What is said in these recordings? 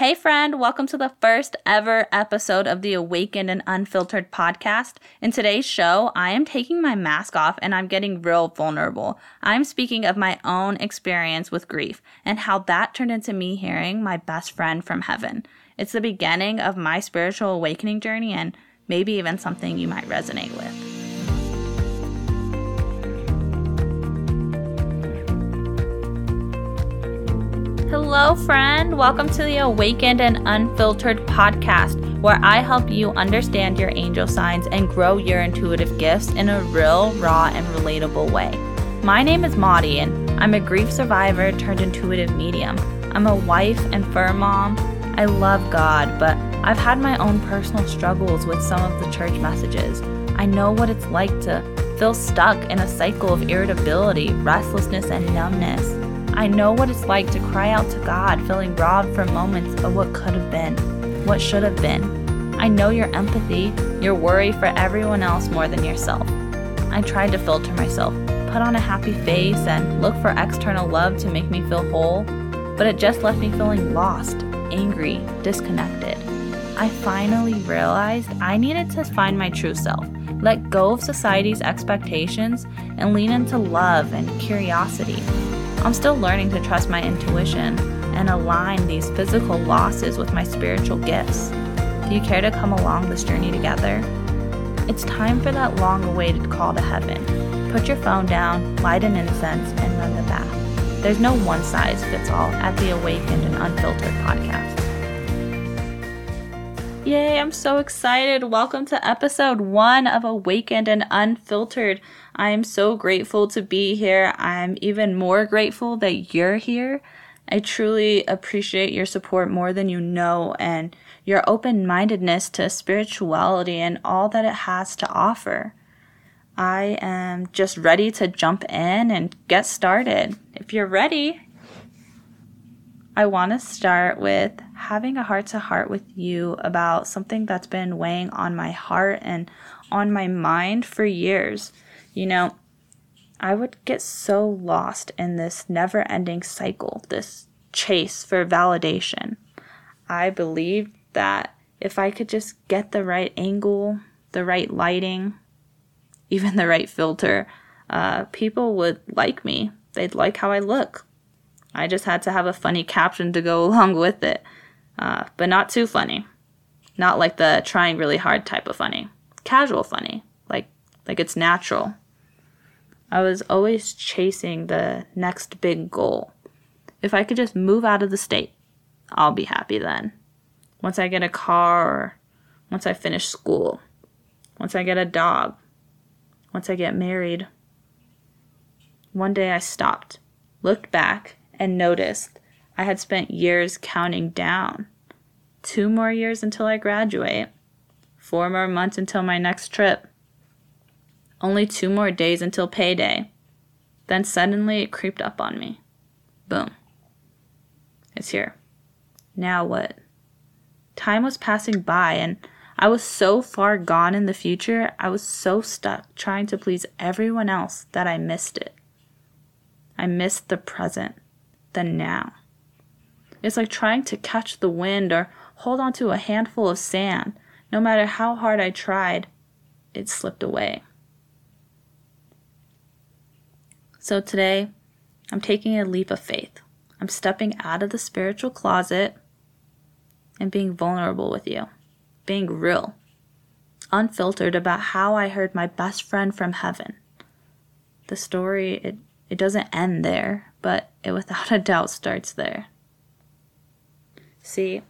Hey, friend, welcome to the first ever episode of the Awakened and Unfiltered podcast. In today's show, I am taking my mask off and I'm getting real vulnerable. I'm speaking of my own experience with grief and how that turned into me hearing my best friend from heaven. It's the beginning of my spiritual awakening journey and maybe even something you might resonate with. Hello, friend. Welcome to the Awakened and Unfiltered podcast, where I help you understand your angel signs and grow your intuitive gifts in a real, raw, and relatable way. My name is Maudie, and I'm a grief survivor turned intuitive medium. I'm a wife and fur mom. I love God, but I've had my own personal struggles with some of the church messages. I know what it's like to feel stuck in a cycle of irritability, restlessness, and numbness. I know what it's like to cry out to God, feeling robbed from moments of what could have been, what should have been. I know your empathy, your worry for everyone else more than yourself. I tried to filter myself, put on a happy face, and look for external love to make me feel whole, but it just left me feeling lost, angry, disconnected. I finally realized I needed to find my true self, let go of society's expectations, and lean into love and curiosity. I'm still learning to trust my intuition and align these physical losses with my spiritual gifts. Do you care to come along this journey together? It's time for that long awaited call to heaven. Put your phone down, light an incense, and run the bath. There's no one size fits all at the Awakened and Unfiltered podcast. Yay, I'm so excited. Welcome to episode one of Awakened and Unfiltered. I am so grateful to be here. I'm even more grateful that you're here. I truly appreciate your support more than you know and your open mindedness to spirituality and all that it has to offer. I am just ready to jump in and get started. If you're ready, I want to start with having a heart to heart with you about something that's been weighing on my heart and on my mind for years. You know, I would get so lost in this never ending cycle, this chase for validation. I believed that if I could just get the right angle, the right lighting, even the right filter, uh, people would like me. They'd like how I look. I just had to have a funny caption to go along with it, uh, but not too funny. Not like the trying really hard type of funny. Casual funny, like it's natural. I was always chasing the next big goal. If I could just move out of the state, I'll be happy then. Once I get a car, once I finish school, once I get a dog, once I get married. One day I stopped, looked back, and noticed I had spent years counting down. Two more years until I graduate, four more months until my next trip, only two more days until payday. Then suddenly it creeped up on me. Boom. It's here. Now what? Time was passing by, and I was so far gone in the future, I was so stuck trying to please everyone else that I missed it. I missed the present, the now. It's like trying to catch the wind or hold on to a handful of sand. No matter how hard I tried, it slipped away. So today, I'm taking a leap of faith. I'm stepping out of the spiritual closet and being vulnerable with you, being real, unfiltered about how I heard my best friend from heaven. The story, it, it doesn't end there, but it without a doubt starts there. See,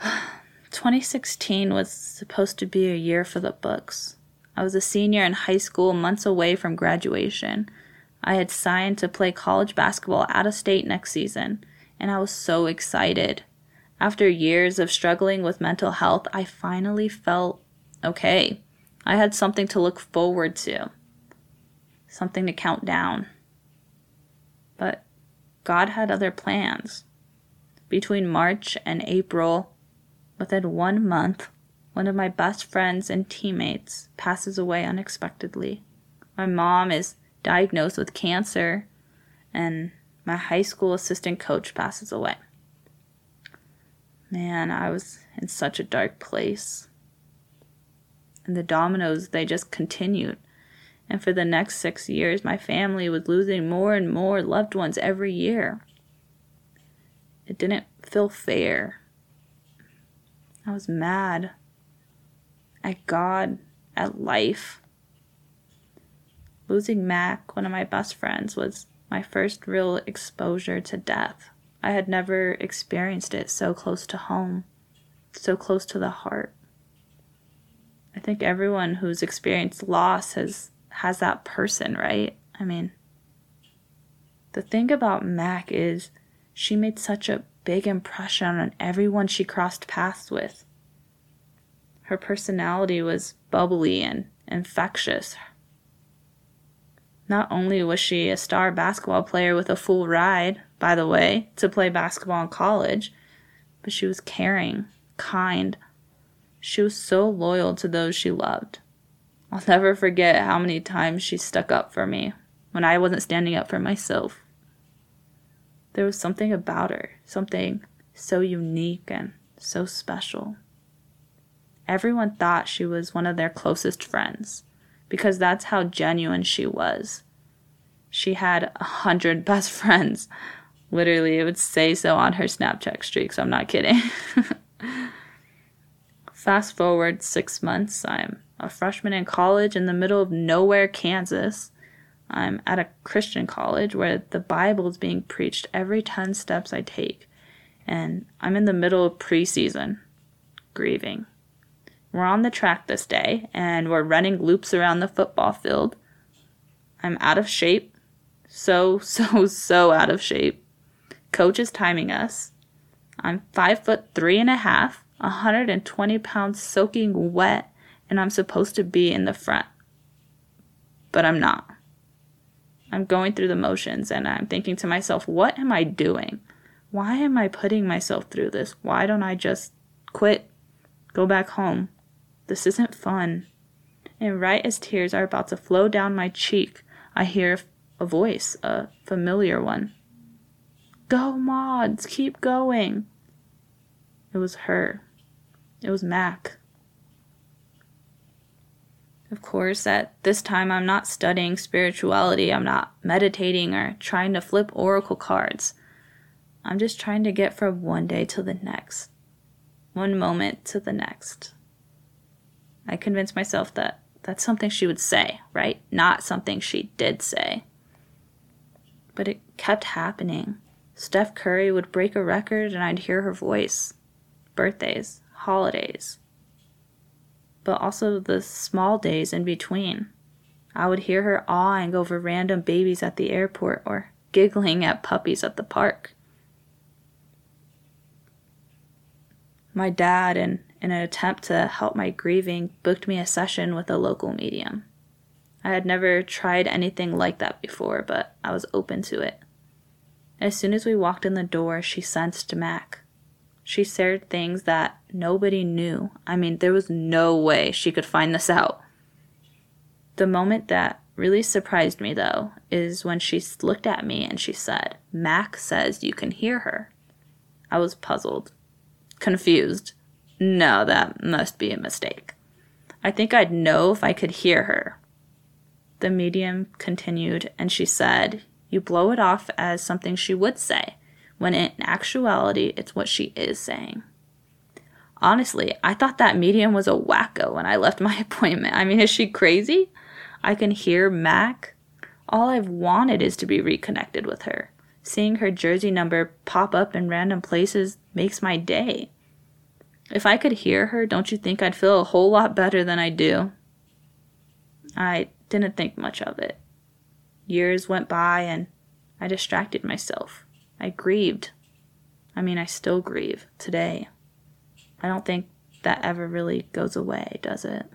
2016 was supposed to be a year for the books. I was a senior in high school, months away from graduation. I had signed to play college basketball out of state next season, and I was so excited. After years of struggling with mental health, I finally felt okay. I had something to look forward to, something to count down. But God had other plans. Between March and April, within one month, one of my best friends and teammates passes away unexpectedly. My mom is diagnosed with cancer, and my high school assistant coach passes away. Man, I was in such a dark place. And the dominoes, they just continued. And for the next six years, my family was losing more and more loved ones every year. It didn't feel fair. I was mad at God, at life. Losing Mac, one of my best friends, was my first real exposure to death. I had never experienced it so close to home, so close to the heart. I think everyone who's experienced loss has has that person, right? I mean, the thing about Mac is she made such a big impression on everyone she crossed paths with. Her personality was bubbly and infectious. Not only was she a star basketball player with a full ride, by the way, to play basketball in college, but she was caring, kind. She was so loyal to those she loved. I'll never forget how many times she stuck up for me when I wasn't standing up for myself. There was something about her, something so unique and so special. Everyone thought she was one of their closest friends because that's how genuine she was. She had a hundred best friends. Literally, it would say so on her Snapchat streaks. I'm not kidding. Fast forward six months, I'm a freshman in college in the middle of nowhere, Kansas. I'm at a Christian college where the Bible is being preached every 10 steps I take. And I'm in the middle of preseason, grieving. We're on the track this day and we're running loops around the football field. I'm out of shape. So, so, so out of shape. Coach is timing us. I'm five foot three and a half, 120 pounds soaking wet, and I'm supposed to be in the front. But I'm not. I'm going through the motions and I'm thinking to myself, what am I doing? Why am I putting myself through this? Why don't I just quit, go back home, this isn't fun. And right as tears are about to flow down my cheek, I hear a voice, a familiar one. Go, mods, keep going. It was her. It was Mac. Of course, at this time, I'm not studying spirituality, I'm not meditating or trying to flip oracle cards. I'm just trying to get from one day to the next, one moment to the next. I convinced myself that that's something she would say, right? Not something she did say. But it kept happening. Steph Curry would break a record and I'd hear her voice. Birthdays, holidays. But also the small days in between. I would hear her awing over random babies at the airport or giggling at puppies at the park. My dad and in an attempt to help my grieving, booked me a session with a local medium. I had never tried anything like that before, but I was open to it. As soon as we walked in the door, she sensed Mac. She shared things that nobody knew. I mean, there was no way she could find this out. The moment that really surprised me, though, is when she looked at me and she said, Mac says you can hear her. I was puzzled, confused. No, that must be a mistake. I think I'd know if I could hear her. The medium continued, and she said, You blow it off as something she would say, when in actuality, it's what she is saying. Honestly, I thought that medium was a wacko when I left my appointment. I mean, is she crazy? I can hear Mac. All I've wanted is to be reconnected with her. Seeing her jersey number pop up in random places makes my day. If I could hear her, don't you think I'd feel a whole lot better than I do? I didn't think much of it. Years went by and I distracted myself. I grieved. I mean, I still grieve today. I don't think that ever really goes away, does it?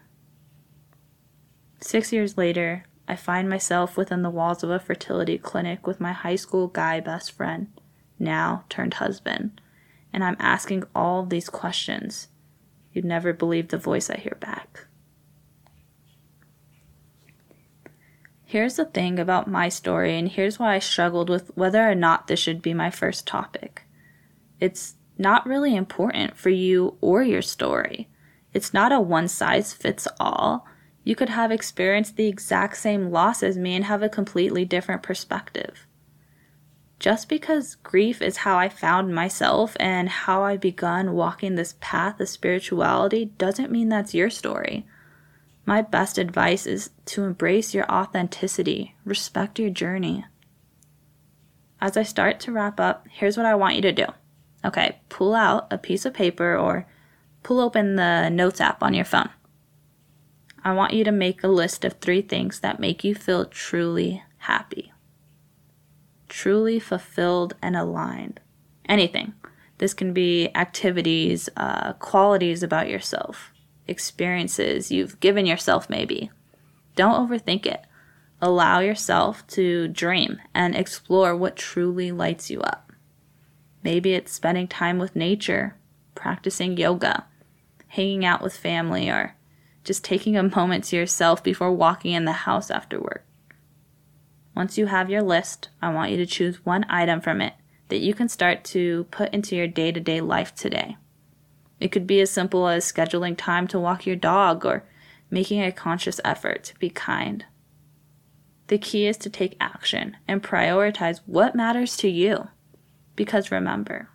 Six years later, I find myself within the walls of a fertility clinic with my high school guy best friend, now turned husband and I'm asking all these questions, you'd never believe the voice I hear back. Here's the thing about my story, and here's why I struggled with whether or not this should be my first topic. It's not really important for you or your story. It's not a one size fits all. You could have experienced the exact same loss as me and have a completely different perspective. Just because grief is how I found myself and how I begun walking this path of spirituality doesn't mean that's your story. My best advice is to embrace your authenticity, respect your journey. As I start to wrap up, here's what I want you to do. Okay, pull out a piece of paper or pull open the Notes app on your phone. I want you to make a list of three things that make you feel truly happy, truly fulfilled and aligned. Anything. This can be activities, uh, qualities about yourself experiences you've given yourself, maybe. Don't overthink it. Allow yourself to dream and explore what truly lights you up. Maybe it's spending time with nature, practicing yoga, hanging out with family, or just taking a moment to yourself before walking in the house after work. Once you have your list, I want you to choose one item from it that you can start to put into your day to day life today. It could be as simple as scheduling time to walk your dog or making a conscious effort to be kind. The key is to take action and prioritize what matters to you. Because remember,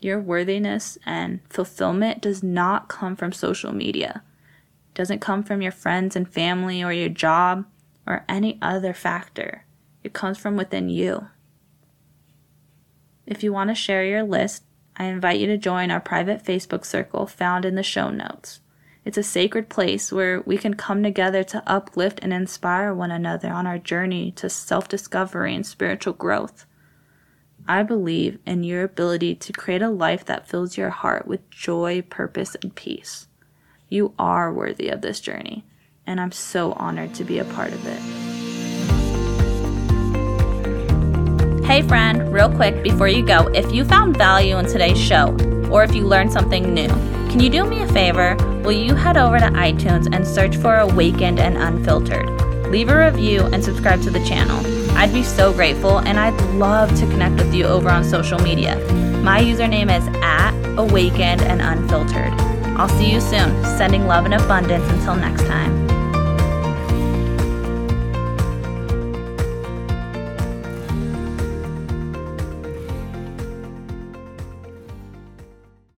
your worthiness and fulfillment does not come from social media. It doesn't come from your friends and family or your job or any other factor. It comes from within you. If you want to share your list, I invite you to join our private Facebook circle found in the show notes. It's a sacred place where we can come together to uplift and inspire one another on our journey to self discovery and spiritual growth. I believe in your ability to create a life that fills your heart with joy, purpose, and peace. You are worthy of this journey, and I'm so honored to be a part of it. Hey, friend, real quick before you go, if you found value in today's show, or if you learned something new, can you do me a favor? Will you head over to iTunes and search for Awakened and Unfiltered? Leave a review and subscribe to the channel. I'd be so grateful, and I'd love to connect with you over on social media. My username is at Awakened and Unfiltered. I'll see you soon. Sending love and abundance until next time.